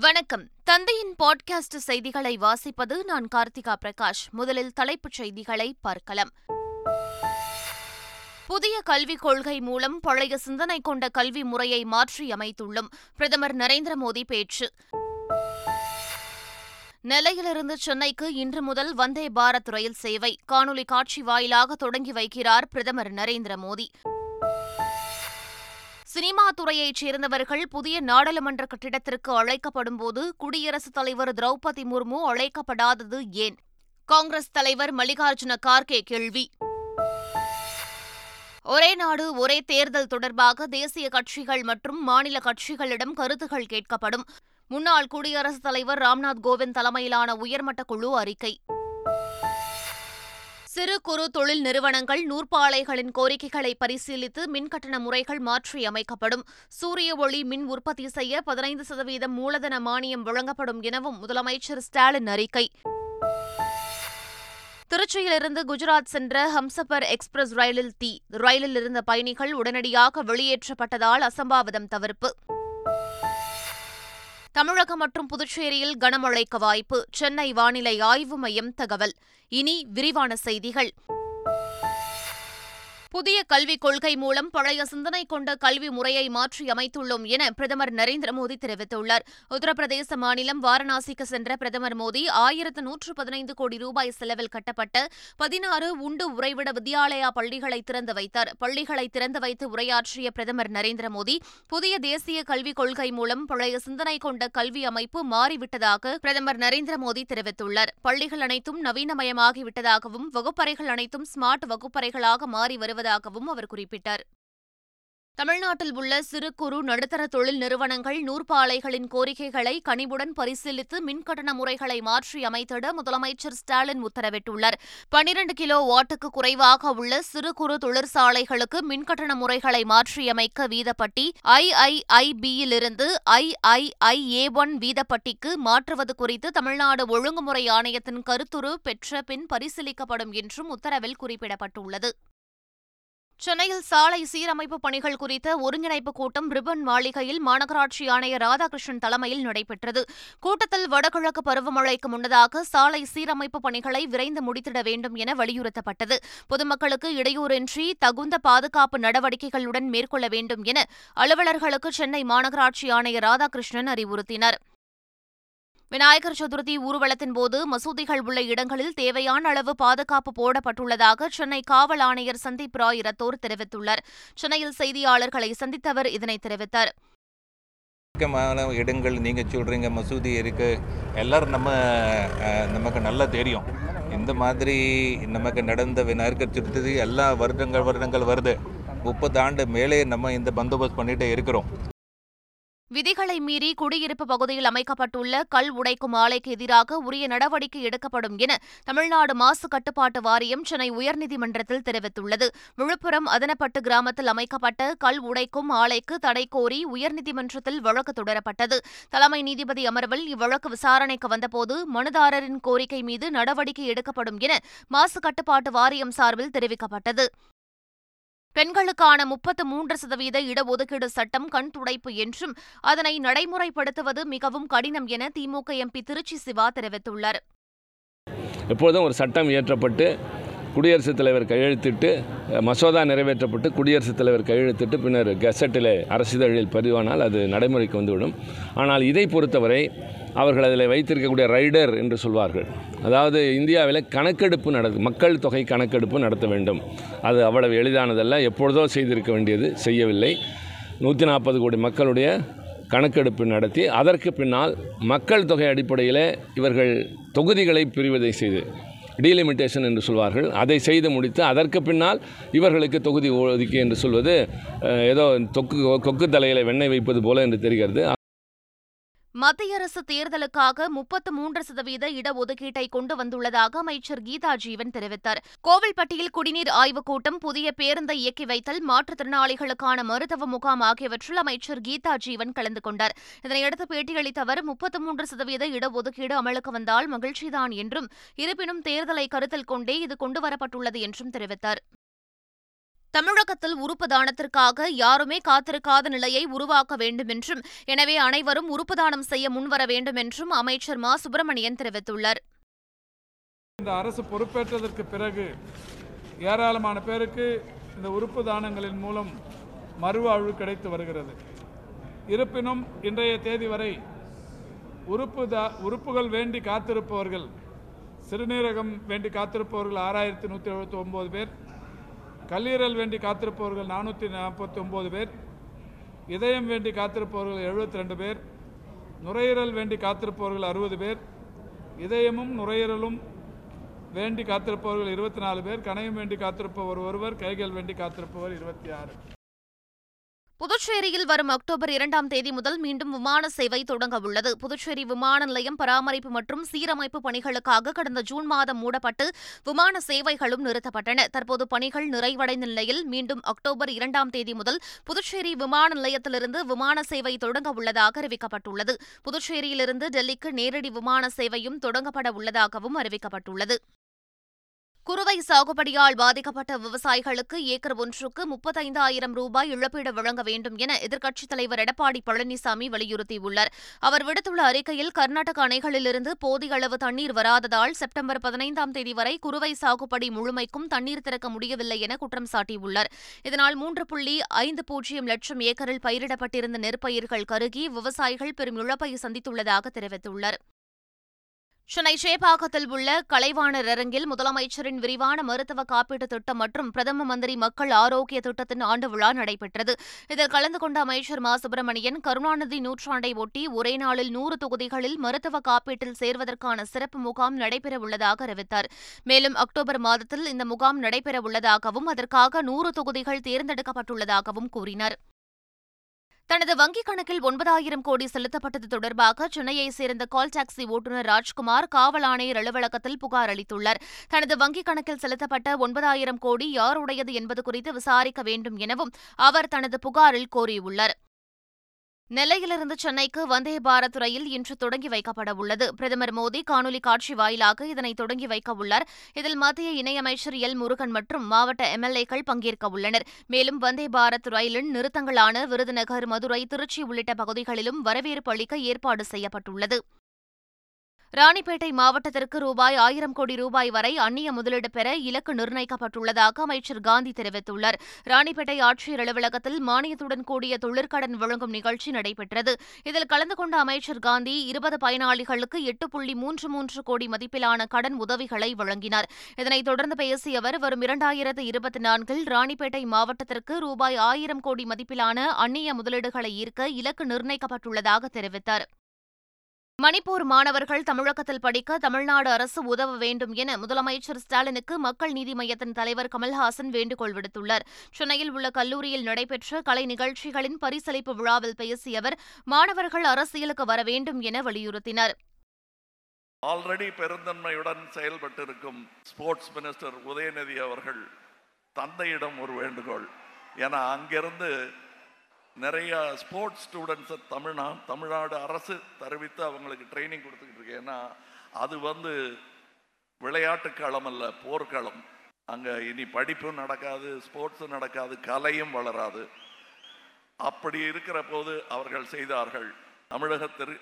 வணக்கம். தந்தையின் பாட்காஸ்ட் செய்திகளை வாசிப்பது நான் கார்த்திகா பிரகாஷ். முதலில் தலைப்புச் செய்திகளை பார்க்கலாம். புதிய கல்விக் கொள்கை மூலம் பழைய சிந்தனை கொண்ட கல்வி முறையை மாற்றியமைத்துள்ளோம். பிரதமர் நரேந்திர மோடி பேச்சு. நெல்லையிலிருந்து சென்னைக்கு இன்று முதல் வந்தே பாரத் ரயில் சேவை. காணொலி காட்சி வாயிலாக தொடங்கி வைக்கிறார் பிரதமர் நரேந்திர மோடி. சினிமா துறையைச் சேர்ந்தவர்கள் புதிய நாடாளுமன்ற கட்டிடத்திற்கு அழைக்கப்படும்போது குடியரசுத் தலைவர் திரௌபதி முர்மு அழைக்கப்படாதது ஏன்? காங்கிரஸ் தலைவர் மல்லிகார்ஜுன கார்கே கேள்வி. ஒரே நாடு ஒரே தேர்தல் தொடர்பாக தேசிய கட்சிகள் மற்றும் மாநில கட்சிகளிடம் கருத்துகள் கேட்கப்படும். முன்னாள் குடியரசுத் தலைவர் ராம்நாத் கோவிந்த் தலைமையிலான உயர்மட்ட குழு அறிக்கை. சிறு குறு தொழில் நிறுவனங்கள் நூற்பாலைகளின் கோரிக்கைகளை பரிசீலித்து மின்கட்டண முறைகள் மாற்றியமைக்கப்படும் சூரிய ஒளி மின் உற்பத்தி செய்ய பதினைந்து சதவீதம் மூலதன மானியம் வழங்கப்படும் எனவும் முதலமைச்சர் ஸ்டாலின் அறிக்கை. திருச்சியிலிருந்து குஜராத் சென்ற ஹம்சபர் எக்ஸ்பிரஸ் ரயிலில் தீ ரயிலில் இருந்த பயணிகள் உடனடியாக வெளியேற்றப்பட்டதால் அசம்பாவிதம் தவிர்ப்பு. தமிழகம் மற்றும் புதுச்சேரியில் கனமழைக்கு வாய்ப்பு. சென்னை வானிலை ஆய்வு மையம் தகவல். இனி விரிவான செய்திகள். புதிய கல்விக் கொள்கை மூலம் பழைய சிந்தனை கொண்ட கல்வி முறையை மாற்றி அமைத்துள்ளோம் என பிரதமர் நரேந்திர மோடி தெரிவித்துள்ளார். உத்தரப்பிரதேச மாநிலம் வாரணாசிக்கு சென்ற பிரதமர் மோடி ஆயிரத்து நூற்று பதினைந்து கோடி ரூபாய் செலவில் கட்டப்பட்ட பதினாறு உண்டு உறைவிட வித்யாலயா பள்ளிகளை திறந்து வைத்தார். பள்ளிகளை திறந்து வைத்து உரையாற்றிய பிரதமர் நரேந்திர மோடி புதிய தேசிய கல்விக் கொள்கை மூலம் பழைய சிந்தனை கொண்ட கல்வி அமைப்பு மாறிவிட்டதாக பிரதமர் நரேந்திர மோடி தெரிவித்துள்ளார். பள்ளிகள் அனைத்தும் நவீனமயமாகிவிட்டதாகவும் வகுப்பறைகள் அனைத்தும் ஸ்மார்ட் வகுப்பறைகளாக மாறி வருவது வருவதாகவும் அவர் குறிப்பிட்டார். தமிழ்நாட்டில் உள்ள சிறு குறு நடுத்தர தொழில் நிறுவனங்கள் நூற்பாலைகளின் கோரிக்கைகளை கனிவுடன் பரிசீலித்து மின்கட்டண முறைகளை மாற்றி அமைத்திட முதலமைச்சர் ஸ்டாலின் உத்தரவிட்டுள்ளார். பனிரண்டு கிலோ வாட்டுக்கு குறைவாக உள்ள சிறு குறு தொழிற்சாலைகளுக்கு மின்கட்டண முறைகளை மாற்றியமைக்க வீதப்பட்டி ஐஐஐபியிலிருந்து ஐஐஐஏ ஒன் வீதப்பட்டிக்கு மாற்றுவது குறித்து தமிழ்நாடு ஒழுங்குமுறை ஆணையத்தின் கருத்துரு பெற்ற பின் பரிசீலிக்கப்படும் என்றும் உத்தரவில் குறிப்பிடப்பட்டுள்ளது. சென்னையில் சாலை சீரமைப்பு பணிகள் குறித்த ஒருங்கிணைப்பு கூட்டம் ரிப்பன் மாளிகையில் மாநகராட்சி ஆணையர் ராதாகிருஷ்ணன் தலைமையில் நடைபெற்றது. கூட்டத்தில் வடகிழக்கு பருவமழைக்கு முன்னதாக சாலை சீரமைப்பு பணிகளை விரைந்து முடித்திட வேண்டும் என வலியுறுத்தப்பட்டது. பொதுமக்களுக்கு இடையூறின்றி தகுந்த பாதுகாப்பு நடவடிக்கைகளுடன் மேற்கொள்ள வேண்டும் என அலுவலர்களுக்கு சென்னை மாநகராட்சி ஆணையர் ராதாகிருஷ்ணன் அறிவுறுத்தினார். விநாயகர் சதுர்த்தி ஊர்வலத்தின் போது மசூதிகள் உள்ள இடங்களில் தேவையான அளவு பாதுகாப்பு போடப்பட்டுள்ளதாக சென்னை காவல் ஆணையர் சந்தீப் ராய் ரத்தோர் தெரிவித்துள்ளார். சென்னையில் செய்தியாளர்களை சந்தித்தவர் இதனை தெரிவித்தார். முக்கியமான இடங்கள் நீங்கள் சொல்கிறீங்க மசூதி இருக்குது எல்லோரும் நம்ம நமக்கு நல்லா தெரியும். இந்த மாதிரி நமக்கு நடந்த விநாயகர் சதுர்த்தி எல்லா வருடங்கள் வருடங்கள் வருது. முப்பது ஆண்டு மேலே நம்ம இந்த பந்தோபஸ்த் பண்ணிகிட்டே இருக்கிறோம். விதிகளை மீறி குடியிருப்பு பகுதியில் அமைக்கப்பட்டுள்ள கல் உடைக்கும் ஆலைக்கு எதிராக உரிய நடவடிக்கை எடுக்கப்படும் என தமிழ்நாடு மாசு கட்டுப்பாட்டு வாரியம் சென்னை உயர்நீதிமன்றத்தில் தெரிவித்துள்ளது. விழுப்புரம் அதனப்பட்டு கிராமத்தில் அமைக்கப்பட்ட கல் உடைக்கும் ஆலைக்கு தடை கோரி உயர்நீதிமன்றத்தில் வழக்கு தொடரப்பட்டது. தலைமை நீதிபதி அமர்வில் இவ்வழக்கு விசாரணைக்கு வந்தபோது மனுதாரரின் கோரிக்கை மீது நடவடிக்கை எடுக்கப்படும் என மாசு கட்டுப்பாட்டு வாரியம் சார்பில் தெரிவிக்கப்பட்டது. பெண்களுக்கான முப்பத்து மூன்று சதவீத இடஒதுக்கீடு சட்டம் கண் துடைப்பு என்றும் அதனை நடைமுறைப்படுத்துவது மிகவும் கடினம் என திமுக எம்பி திருச்சி சிவா தெரிவித்துள்ளார். எப்பொழுதும் ஒரு சட்டம் இயற்றப்பட்டு குடியரசுத் தலைவர் கையெழுத்திட்டு மசோதா நிறைவேற்றப்பட்டு குடியரசுத் தலைவர் கையெழுத்திட்டு பின்னர் கெசட்டில் அரசிதழில் பதிவானால் அது நடைமுறைக்கு வந்துவிடும். ஆனால் இதை பொறுத்தவரை அவர்கள் அதில் வைத்திருக்கக்கூடிய ரைடர் என்று சொல்வார்கள். அதாவது இந்தியாவில் கணக்கெடுப்பு நடத்து மக்கள் தொகை கணக்கெடுப்பு நடத்த வேண்டும். அது அவ்வளவு எளிதானதல்ல. எப்பொழுதோ செய்திருக்க வேண்டியது செய்யவில்லை. நூற்றி நாற்பது கோடி மக்களுடைய கணக்கெடுப்பு நடத்தி அதற்கு பின்னால் மக்கள் தொகை அடிப்படையில் இவர்கள் தொகுதிகளை பிரிவதை செய்து டீலிமிட்டேஷன் என்று சொல்வார்கள். அதை செய்து முடித்து அதற்கு பின்னால் இவர்களுக்கு தொகுதி ஒதுக்கி என்று சொல்வது ஏதோ தொக்கு கொக்கு தலையில் வெண்ணெய் வைப்பது போல என்று தெரிகிறது. மத்திய அரசு தேர்தலுக்காக முப்பத்து மூன்று சதவீத இடஒதுக்கீட்டை கொண்டு வந்துள்ளதாக அமைச்சர் கீதா ஜீவன் தெரிவித்தார். கோவில்பட்டியில் குடிநீர் ஆய்வுக் கூட்டம் புதிய பேருந்தை இயக்கி வைத்தல் மாற்றுத்திறனாளிகளுக்கான மருத்துவ முகாம் ஆகியவற்றில் அமைச்சர் கீதா ஜீவன் கலந்து கொண்டார். இதனையடுத்து பேட்டியளித்த அவர் முப்பத்து மூன்று சதவீத இடஒதுக்கீடு அமலுக்கு வந்தால் மகிழ்ச்சிதான் என்றும் இருப்பினும் தேர்தலை கருத்தில் கொண்டே இது கொண்டுவரப்பட்டுள்ளது என்றும் தெரிவித்தார். தமிழகத்தில் உறுப்பு தானத்திற்காக யாருமே காத்திருக்காத நிலையை உருவாக்க வேண்டுமென்றும் எனவே அனைவரும் உறுப்பு தானம் செய்ய முன்வர வேண்டுமென்றும் அமைச்சர் மா. சுப்பிரமணியன் தெரிவித்துள்ளார். இந்த அரசு பொறுப்பேற்றதற்கு பிறகு ஏராளமான பேருக்கு இந்த உறுப்பு தானங்களின் மூலம் மறுவாழ்வு கிடைத்து வருகிறது. இருப்பினும் இன்றைய தேதி வரை உறுப்பு தா உறுப்புகள் வேண்டி காத்திருப்பவர்கள் சிறுநீரகம் வேண்டி காத்திருப்பவர்கள் ஆறாயிரத்தி நூற்றி எழுபத்தி ஒம்பது பேர் கல்லீரல் வேண்டி காத்திருப்பவர்கள் நானூற்றி நாற்பத்தி ஒம்பது பேர் இதயம் வேண்டி காத்திருப்பவர்கள் எழுபத்தி ரெண்டு பேர் நுரையீரல் வேண்டி காத்திருப்பவர்கள் அறுபது பேர் இதயமும் நுரையீரலும் வேண்டி காத்திருப்பவர்கள் இருபத்தி நாலு பேர் கணையம் வேண்டி காத்திருப்பவர் ஒருவர் கைகள் வேண்டி காத்திருப்பவர் இருபத்தி ஆறு. புதுச்சேரியில் வரும் அக்டோபர் இரண்டாம் தேதி முதல் மீண்டும் விமான சேவை தொடங்க உள்ளது. புதுச்சேரி விமான நிலையம் பராமரிப்பு மற்றும் சீரமைப்பு பணிகளுக்காக கடந்த ஜூன் மாதம் மூடப்பட்டு விமான சேவைகளும் நிறுத்தப்பட்டன. தற்போது பணிகள் நிறைவடைந்த நிலையில் மீண்டும் அக்டோபர் இரண்டாம் தேதி முதல் புதுச்சேரி விமான நிலையத்திலிருந்து விமான சேவை தொடங்க உள்ளதாக அறிவிக்கப்பட்டுள்ளது. புதுச்சேரியிலிருந்து டெல்லிக்கு நேரடி விமான சேவையும் தொடங்கப்பட உள்ளதாகவும் அறிவிக்கப்பட்டுள்ளது. குறுவை சாகுபடியால் பாதிக்கப்பட்ட விவசாயிகளுக்கு ஏக்கர் ஒன்றுக்கு முப்பத்தைந்தாயிரம் ரூபாய் இழப்பீடு வழங்க வேண்டும் என எதிர்க்கட்சித் தலைவர் எடப்பாடி பழனிசாமி வலியுறுத்தியுள்ளார். அவர் விடுத்துள்ள அறிக்கையில் கர்நாடக அணைகளிலிருந்து போதிய அளவு தண்ணீர் வராததால் செப்டம்பர் பதினைந்தாம் தேதி வரை குறுவை சாகுபடி முழுமைக்கும் தண்ணீர் திறக்க முடியவில்லை என குற்றம் சாட்டியுள்ளார். இதனால் மூன்று புள்ளி ஐந்து பூஜ்ஜியம் லட்சம் ஏக்கரில் பயிரிடப்பட்டிருந்த நெற்பயிர்கள் கருகி விவசாயிகள் பெரும் இழப்பை சந்தித்துள்ளதாக தெரிவித்துள்ளார். சென்னை சேப்பாக்கத்தில் உள்ள கலைவாணர் அரங்கில் முதலமைச்சரின் விரிவான மருத்துவ காப்பீட்டுத் திட்டம் மற்றும் பிரதம மந்திரி மக்கள் ஆரோக்கிய திட்டத்தின் ஆண்டு விழா நடைபெற்றது. இதில் கலந்து கொண்ட அமைச்சர் மா. சுப்பிரமணியன் கருணாநிதி நூற்றாண்டை ஒட்டி ஒரே நாளில் நூறு தொகுதிகளில் மருத்துவ காப்பீட்டில் சேர்வதற்கான சிறப்பு முகாம் நடைபெறவுள்ளதாக அறிவித்தார். மேலும் அக்டோபர் மாதத்தில் இந்த முகாம் நடைபெறவுள்ளதாகவும் அதற்காக நூறு தொகுதிகள் தேர்ந்தெடுக்கப்பட்டுள்ளதாகவும் கூறினார். தனது வங்கிக் கணக்கில் ஒன்பதாயிரம் கோடி செலுத்தப்பட்டது தொடர்பாக சென்னையைச் சேர்ந்த கால் டாக்ஸி ஓட்டுநர் ராஜ்குமார் காவல் ஆணையர் அலுவலகத்தில் புகார் அளித்துள்ளார். தனது வங்கிக் கணக்கில் செலுத்தப்பட்ட ஒன்பதாயிரம் கோடி யாருடையது என்பது குறித்து விசாரிக்க வேண்டும் எனவும் அவர் தனது புகாரில் கோரியுள்ளார். நெல்லையிலிருந்து சென்னைக்கு வந்தே பாரத் ரயில் இன்று தொடங்கி வைக்கப்பட உள்ளது. பிரதமர் மோடி காணொலி காட்சி வாயிலாக இதனை தொடங்கி வைக்க உள்ளார். இதில் மத்திய இணையமைச்சர் எல் முருகன் மற்றும் மாவட்ட எம்எல்ஏக்கள் பங்கேற்க உள்ளனர். மேலும் வந்தே பாரத் ரயிலின் நிறுத்தங்களான விருதுநகர் மதுரை திருச்சி உள்ளிட்ட பகுதிகளிலும் வரவேற்பு அளிக்க ஏற்பாடு செய்யப்பட்டுள்ளது. ராணிப்பேட்டை மாவட்டத்திற்கு ரூபாய் ஆயிரம் கோடி ரூபாய் வரை அந்நிய முதலீடு பெற இலக்கு நிர்ணயிக்கப்பட்டுள்ளதாக அமைச்சர் காந்தி தெரிவித்துள்ளார். ராணிப்பேட்டை ஆட்சியர் அலுவலகத்தில் மானியத்துடன் கூடிய தொழிற்கடன் வழங்கும் நிகழ்ச்சி நடைபெற்றது. இதில் கலந்து கொண்ட அமைச்சர் காந்தி இருபது பயனாளிகளுக்கு எட்டு புள்ளி மூன்று மூன்று கோடி மதிப்பிலான கடன் உதவிகளை வழங்கினார். இதனைத் தொடர்ந்து பேசிய அவர் வரும் இரண்டாயிரத்து இருபத்தி நான்கில் ராணிப்பேட்டை மாவட்டத்திற்கு ரூபாய் ஆயிரம் கோடி மதிப்பிலான அந்நிய முதலீடுகளை ஈர்க்க இலக்கு நிர்ணயிக்கப்பட்டுள்ளதாக தெரிவித்தார். மணிப்பூர் மாணவர்கள் தமிழகத்தில் படிக்க தமிழ்நாடு அரசு உதவ வேண்டும் என முதலமைச்சர் ஸ்டாலினுக்கு மக்கள் நீதி மையத்தின் தலைவர் கமல்ஹாசன் வேண்டுகோள் விடுத்துள்ளார். சென்னையில் உள்ள கல்லூரியில் நடைபெற்ற கலை நிகழ்ச்சிகளின் பரிசளிப்பு விழாவில் பேசிய அவர் மாணவர்கள் அரசியலுக்கு வர வேண்டும் என வலியுறுத்தினார். ஆல்ரெடி பெருந்தன்மையுடன் செயல்பட்டிருக்கும் ஸ்போர்ட்ஸ் மினிஸ்டர் உதயநிதி அவர்கள் தந்தையிடம் ஒரு வேண்டுகோள். என அங்கிருந்து நிறைய ஸ்போர்ட்ஸ் ஸ்டூடெண்ட்ஸை தமிழ்நா தமிழ்நாடு அரசு தெரிவித்து அவங்களுக்கு ட்ரைனிங் கொடுத்துக்கிட்டு இருக்கு ஏன்னா அது வந்து விளையாட்டு களம் அல்ல போர்க்களம். அங்கே இனி படிப்பும் நடக்காது ஸ்போர்ட்ஸும் நடக்காது கலையும் வளராது. அப்படி இருக்கிற போது அவர்கள் செய்தார்கள். தமிழகத்தில்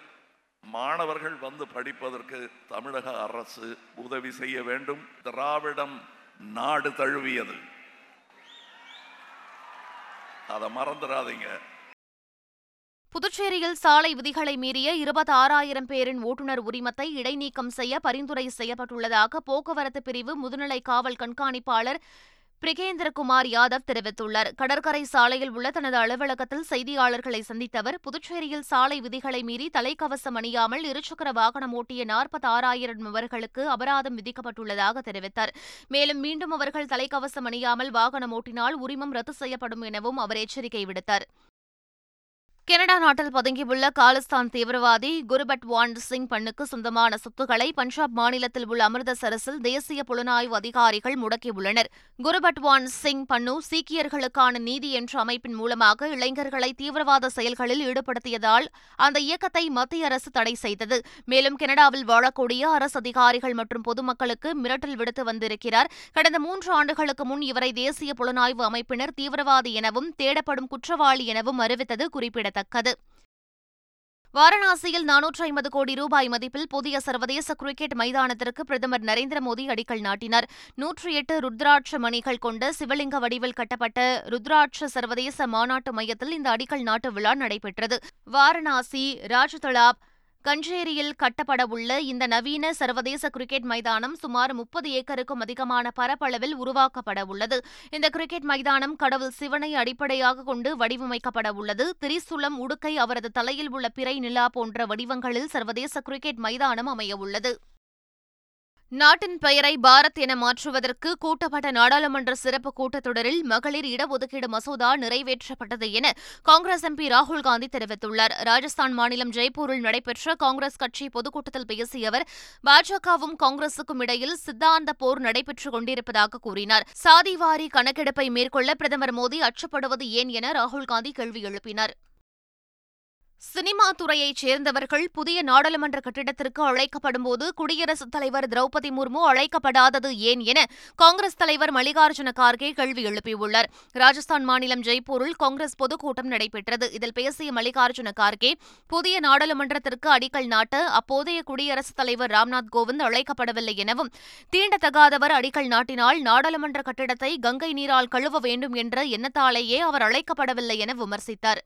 மாணவர்கள் வந்து படிப்பதற்கு தமிழக அரசு உதவி செய்ய வேண்டும். திராவிடம் நாடு தழுவியது. அதை மறந்துடாதீங்க. புதுச்சேரியில் சாலை விதிகளை மீறிய இருபத்தி ஆறாயிரம் பேரின் ஓட்டுநர் உரிமத்தை இடைநீக்கம் செய்ய பரிந்துரை செய்யப்பட்டுள்ளதாக போக்குவரத்து பிரிவு முதுநிலை காவல் கண்காணிப்பாளர் பிரிகேந்திரகுமார் யாதவ் தெரிவித்துள்ளார். கடற்கரை சாலையில் உள்ள தனது அலுவலகத்தில் செய்தியாளர்களை சந்தித்த அவர் புதுச்சேரியில் சாலை விதிகளை மீறி தலைக்கவசம் அணியாமல் இருசக்கர வாகனம் ஓட்டிய நாற்பத்தாறாயிரம் நபர்களுக்கு அபராதம் விதிக்கப்பட்டுள்ளதாக தெரிவித்தார். மேலும் மீண்டும் அவர்கள் தலைக்கவசம் அணியாமல் வாகனம் ஓட்டினால் உரிமம் ரத்து செய்யப்படும் எனவும் அவர் எச்சரிக்கை விடுத்தார். கனடா நாட்டில் பதுங்கியுள்ள காலிஸ்தான் தீவிரவாதி குருபட் வாண்ட் சிங் பண்ணுக்கு சொந்தமான சொத்துக்களை பஞ்சாப் மாநிலத்தில் உள்ள அமிர்தசரஸில் தேசிய புலனாய்வு அதிகாரிகள் முடக்கியுள்ளனர். குருபட் வாண்ட் சிங் பண்ணு சீக்கியர்களுக்கான நீதி என்ற அமைப்பின் மூலமாக இளைஞர்களை தீவிரவாத செயல்களில் ஈடுபடுத்தியதால் அந்த இயக்கத்தை மத்திய அரசு தடை செய்தது. மேலும் கனடாவில் வாழக்கூடிய அரசு அதிகாரிகள் மற்றும் பொதுமக்களுக்கு மிரட்டல் விடுத்து வந்திருக்கிறார். கடந்த மூன்று ஆண்டுகளுக்கு முன் இவரை தேசிய புலனாய்வு அமைப்பினர் தீவிரவாதி எனவும் தேடப்படும் குற்றவாளி எனவும் அறிவித்தது குறிப்பிடத்தக்கது. குறிப்பிடத்தக்கது வாரணாசியில் நானூற்று ஐம்பது கோடி ரூபாய் மதிப்பில் புதிய சர்வதேச கிரிக்கெட் மைதானத்திற்கு பிரதமர் நரேந்திர மோடி அடிக்கல் நாட்டினார். நூற்றி எட்டு ருத்ராட்ச மணிகள் கொண்ட சிவலிங்க வடிவில் கட்டப்பட்ட ருத்ராட்ச சர்வதேச மாநாட்டு மையத்தில் இந்த அடிக்கல் நாட்டு விழா நடைபெற்றது. வாரணாசி ராஜ்தலாப் கஞ்சேரியில் கட்டப்படவுள்ள இந்த நவீன சர்வதேச கிரிக்கெட் மைதானம் சுமார் முப்பது ஏக்கருக்கும் அதிகமான பரப்பளவில் உருவாக்கப்பட உள்ளது இந்த கிரிக்கெட் மைதானம் கடவுள் சிவனை அடிப்படையாக கொண்டு வடிவமைக்கப்பட உள்ளது திரிசூலம் உடுக்கை அவரது தலையில் உள்ள பிறை நிலா போன்ற வடிவங்களில் சர்வதேச கிரிக்கெட் மைதானம் அமையவுள்ளது. நாட்டின் பெயரை பாரத் என மாற்றுவதற்கு கூட்டப்பட்ட நாடாளுமன்ற சிறப்பு கூட்டத்தொடரில் மகளிர் இடஒதுக்கீடு மசோதா நிறைவேற்றப்பட்டது என காங்கிரஸ் எம்பி ராகுல் காந்தி தெரிவித்துள்ளார். ராஜஸ்தான் மாநிலம் ஜெய்ப்பூரில் நடைபெற்ற காங்கிரஸ் கட்சி பொதுக்கூட்டத்தில் பேசிய அவர் பாஜகவும் காங்கிரசுக்கும் இடையில் சித்தாந்த போர் நடைபெற்றுக் கொண்டிருப்பதாக கூறினார். சாதிவாரி கணக்கெடுப்பை மேற்கொள்ள பிரதமர் மோடி அச்சப்படுவது ஏன் என ராகுல் காந்தி கேள்வி எழுப்பினார். சினிமா துறையைச் சேர்ந்தவர்கள் புதிய நாடாளுமன்ற கட்டிடத்திற்கு அழைக்கப்படும்போது குடியரசுத் தலைவர் திரௌபதி முர்மு அழைக்கப்படாதது ஏன் என காங்கிரஸ் தலைவர் மல்லிகார்ஜுன கார்கே கேள்வி எழுப்பியுள்ளார். ராஜஸ்தான் மாநிலம் ஜெய்ப்பூரில் காங்கிரஸ் பொதுக்கூட்டம் நடைபெற்றது. இதில் பேசிய மல்லிகார்ஜுன கார்கே புதிய நாடாளுமன்றத்திற்கு அடிக்கல் நாட்ட அப்போதைய குடியரசுத் தலைவர் ராம்நாத் கோவிந்த் அழைக்கப்படவில்லை எனவும் தீண்டத்தகாதவர் அடிக்கல் நாட்டினால் நாடாளுமன்ற கட்டிடத்தை கங்கை நீரால் கழுவ வேண்டும் என்ற எண்ணத்தாலேயே அவர் அழைக்கப்படவில்லை என விமர்சித்தார்.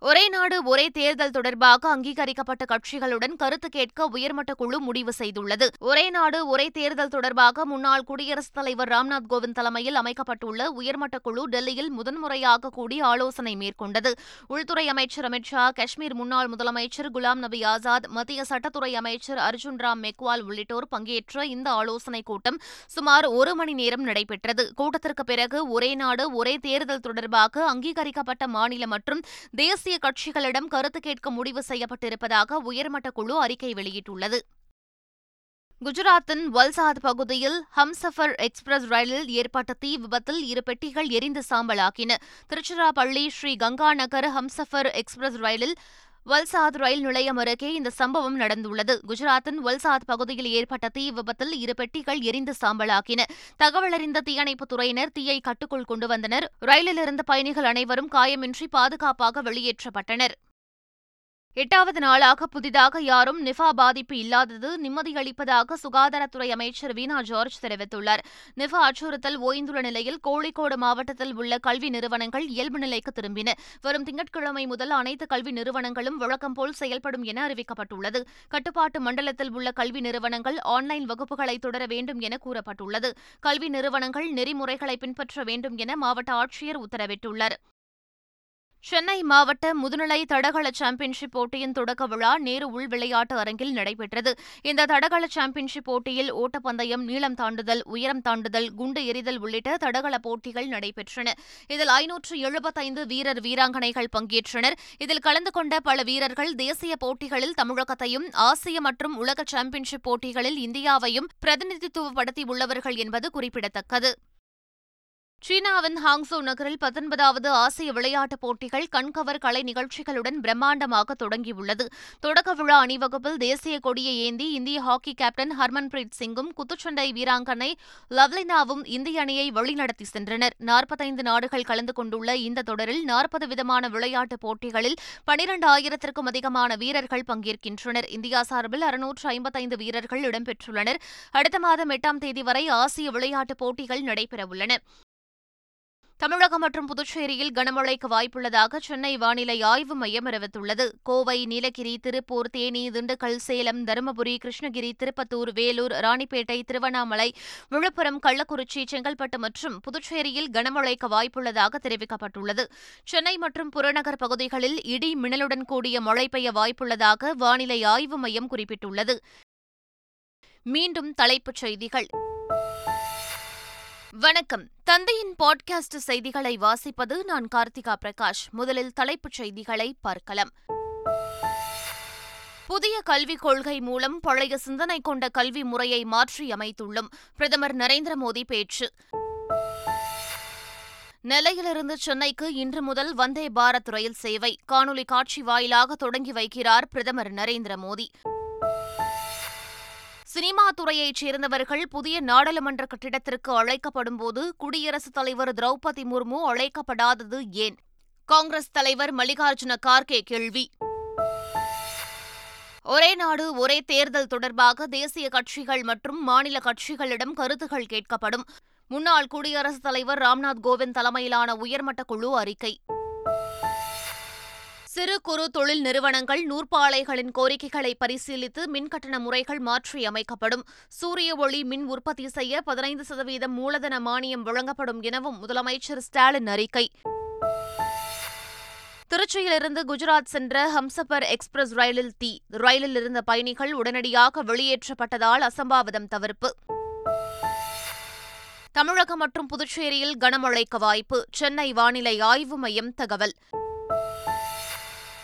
ஒரே நாடு ஒரே தேர்தல் தொடர்பாக அங்கீகரிக்கப்பட்ட கட்சிகளுடன் கருத்து கேட்க உயர்மட்ட குழு முடிவு செய்துள்ளது. ஒரே நாடு ஒரே தேர்தல் தொடர்பாக முன்னாள் குடியரசுத் தலைவர் ராம்நாத் கோவிந்த் தலைமையில் அமைக்கப்பட்டுள்ள உயர்மட்ட குழு டெல்லியில் முதன்முறையாக கூடி ஆலோசனை மேற்கொண்டது. உள்துறை அமைச்சர் அமித் ஷா காஷ்மீர் முன்னாள் முதலமைச்சர் குலாம் நபி ஆசாத் மத்திய சட்டத்துறை அமைச்சர் அர்ஜுன் ராம் மெக்வால் உள்ளிட்டோர் பங்கேற்ற இந்த ஆலோசனைக் கூட்டம் சுமார் ஒரு மணி நேரம் நடைபெற்றது. கூட்டத்திற்கு பிறகு ஒரே நாடு ஒரே தேர்தல் தொடர்பாக அங்கீகரிக்கப்பட்ட மாநில மற்றும் தேசிய தேசிய கட்சிகளிடம் கருத்து கேட்க முடிவு செய்யப்பட்டிருப்பதாக உயர்மட்ட குழு அறிக்கை வெளியிட்டுள்ளது. குஜராத்தின் வல்சாத் பகுதியில் ஹம்சஃபர் எக்ஸ்பிரஸ் ரயிலில் ஏற்பட்ட தீ விபத்தில் இரு பெட்டிகள் எரிந்து சாம்பலாக்கின திருச்சிராப்பள்ளி ஸ்ரீ கங்கா நகர் ஹம்சஃபர் எக்ஸ்பிரஸ் ரயிலில் வல்சாத் ரயில் நிலையம் அருகே இந்த சம்பவம் நடந்துள்ளது. குஜராத்தின் வல்சாத் பகுதியில் ஏற்பட்ட தீ விபத்தில் இரு பெட்டிகள் எரிந்து சாம்பலாக்கின தகவலறிந்த தீயணைப்புத் துறையினர் தீயை கட்டுக்குள் கொண்டு வந்தனர். ரயிலிலிருந்து பயணிகள் அனைவரும் காயமின்றி பாதுகாப்பாக வெளியேற்றப்பட்டனர். எட்டாவது நாளாக புதிதாக யாரும் நிஃபா பாதிப்பு இல்லாதது நிம்மதியளிப்பதாக சுகாதாரத்துறை அமைச்சர் வீனா ஜார்ஜ் தெரிவித்துள்ளார். நிஃபா அச்சுறுத்தல் ஓய்ந்துள்ள நிலையில் கோழிக்கோடு மாவட்டத்தில் உள்ள கல்வி நிறுவனங்கள் இயல்பு நிலைக்கு திரும்பின. வரும் திங்கட்கிழமை முதல் அனைத்து கல்வி நிறுவனங்களும் வழக்கம் போல் செயல்படும் என அறிவிக்கப்பட்டுள்ளது. கட்டுப்பாட்டு மண்டலத்தில் உள்ள கல்வி நிறுவனங்கள் ஆன்லைன் வகுப்புகளை தொடர வேண்டும் என கூறப்பட்டுள்ளது. கல்வி நிறுவனங்கள் நெறிமுறைகளை பின்பற்ற வேண்டும் என மாவட்ட ஆட்சியர் உத்தரவிட்டுள்ளார். சென்னை மாவட்ட முதுநிலை தடகள சாம்பியன்ஷிப் போட்டியின் தொடக்க விழா நேரு உள் விளையாட்டு அரங்கில் நடைபெற்றது. இந்த தடகள சாம்பியன்ஷிப் போட்டியில் ஓட்டப்பந்தயம் நீளம் தாண்டுதல் உயரம் தாண்டுதல் குண்டு எறிதல் உள்ளிட்ட தடகள போட்டிகள் நடைபெற்றன. இதில் ஐநூற்று எழுபத்தைந்து வீரர் வீராங்கனைகள் பங்கேற்றனர். இதில் கலந்து கொண்ட பல வீரர்கள் தேசிய போட்டிகளில் தமிழகத்தையும் ஆசிய மற்றும் உலக சாம்பியன்ஷிப் போட்டிகளில் இந்தியாவையும் பிரதிநிதித்துவப்படுத்தியுள்ளவர்கள் என்பது குறிப்பிடத்தக்கது. சீனாவின் ஹாங்ஸோ நகரில் பத்தொன்பதாவது ஆசிய விளையாட்டுப் போட்டிகள் கண்கவர் கலை நிகழ்ச்சிகளுடன் பிரம்மாண்டமாக தொடங்கியுள்ளது. தொடக்க விழா அணிவகுப்பில் தேசிய கொடியை ஏந்தி இந்திய ஹாக்கி கேப்டன் ஹர்மன்பிரீத் சிங்கும் குத்துச்சண்டை வீராங்கனை லவ்லினாவும் இந்திய அணியை வழிநடத்தி சென்றனர். நாற்பத்தைந்து நாடுகள் கலந்து கொண்டுள்ள இந்த தொடரில் நாற்பது விதமான விளையாட்டுப் போட்டிகளில் பனிரண்டு ஆயிரத்திற்கும் அதிகமான வீரர்கள் பங்கேற்கின்றனர். இந்தியா சார்பில் அறுநூற்று ஐம்பத்தைந்து வீரர்கள் இடம்பெற்றுள்ளனர். அடுத்த மாதம் எட்டாம் தேதி வரை ஆசிய விளையாட்டுப் போட்டிகள் நடைபெறவுள்ளன. தமிழகம் மற்றும் புதுச்சேரியில் கனமழைக்கு வாய்ப்புள்ளதாக சென்னை வானிலை ஆய்வு மையம் அறிவித்துள்ளது. கோவை நீலகிரி திருப்பூர் தேனி திண்டுக்கல் சேலம் தருமபுரி கிருஷ்ணகிரி திருப்பத்தூர் வேலூர் ராணிப்பேட்டை திருவண்ணாமலை விழுப்புரம் கள்ளக்குறிச்சி செங்கல்பட்டு மற்றும் புதுச்சேரியில் கனமழைக்கு வாய்ப்புள்ளதாக தெரிவிக்கப்பட்டுள்ளது. சென்னை மற்றும் புறநகர் பகுதிகளில் இடி மின்னலுடன் கூடிய மழை பெய்ய வாய்ப்புள்ளதாக வானிலை ஆய்வு மையம் குறிப்பிட்டுள்ளது. மீண்டும் தலைப்புச் செய்திகள். வணக்கம். தந்தையின் பாட்காஸ்ட் செய்திகளை வாசிப்பது நான் கார்த்திகா பிரகாஷ். முதலில் தலைப்புச் செய்திகளை பார்க்கலாம். புதிய கல்விக் கொள்கை மூலம் பழைய சிந்தனை கொண்ட கல்வி முறையை மாற்றியமைத்துள்ளோம் பிரதமர் நரேந்திர மோடி பேச்சு. நெல்லையிலிருந்து சென்னைக்கு இன்று முதல் வந்தே பாரத் ரயில் சேவை. காணொலி காட்சி வாயிலாக தொடங்கி வைக்கிறார் பிரதமர் நரேந்திர மோடி. சினிமா துறையைச் சேர்ந்தவர்கள் புதிய நாடாளுமன்ற கட்டிடத்திற்கு அழைக்கப்படும்போது குடியரசுத் தலைவர் திரௌபதி முர்மு அழைக்கப்படாதது ஏன்? காங்கிரஸ் தலைவர் மல்லிகார்ஜுன கார்கே கேள்வி. ஒரே நாடு ஒரே தேர்தல் தொடர்பாக தேசிய கட்சிகள் மற்றும் மாநில கட்சிகளிடம் கருத்துகள் கேட்கப்படும். முன்னாள் குடியரசுத் தலைவர் ராம்நாத் கோவிந்த் தலைமையிலான உயர்மட்ட குழு அறிக்கை. சிறு குறு தொழில் நிறுவனங்கள் நூற்பாலைகளின் கோரிக்கைகளை பரிசீலித்து மின்கட்டண முறைகள் மாற்றியமைக்கப்படும். சூரிய ஒளி மின் உற்பத்தி செய்ய பதினைந்து சதவீதம் மூலதன மானியம் வழங்கப்படும் எனவும் முதலமைச்சர் ஸ்டாலின் அறிக்கை. திருச்சியிலிருந்து குஜராத் சென்ற ஹம்சபர் எக்ஸ்பிரஸ் ரயிலில் தீ ரயிலில் இருந்த பயணிகள் உடனடியாக வெளியேற்றப்பட்டதால் அசம்பாவிதம் தவிர்ப்பு. தமிழகம் மற்றும் புதுச்சேரியில் கனமழைக்கு வாய்ப்பு சென்னை வானிலை ஆய்வு மையம் தகவல்.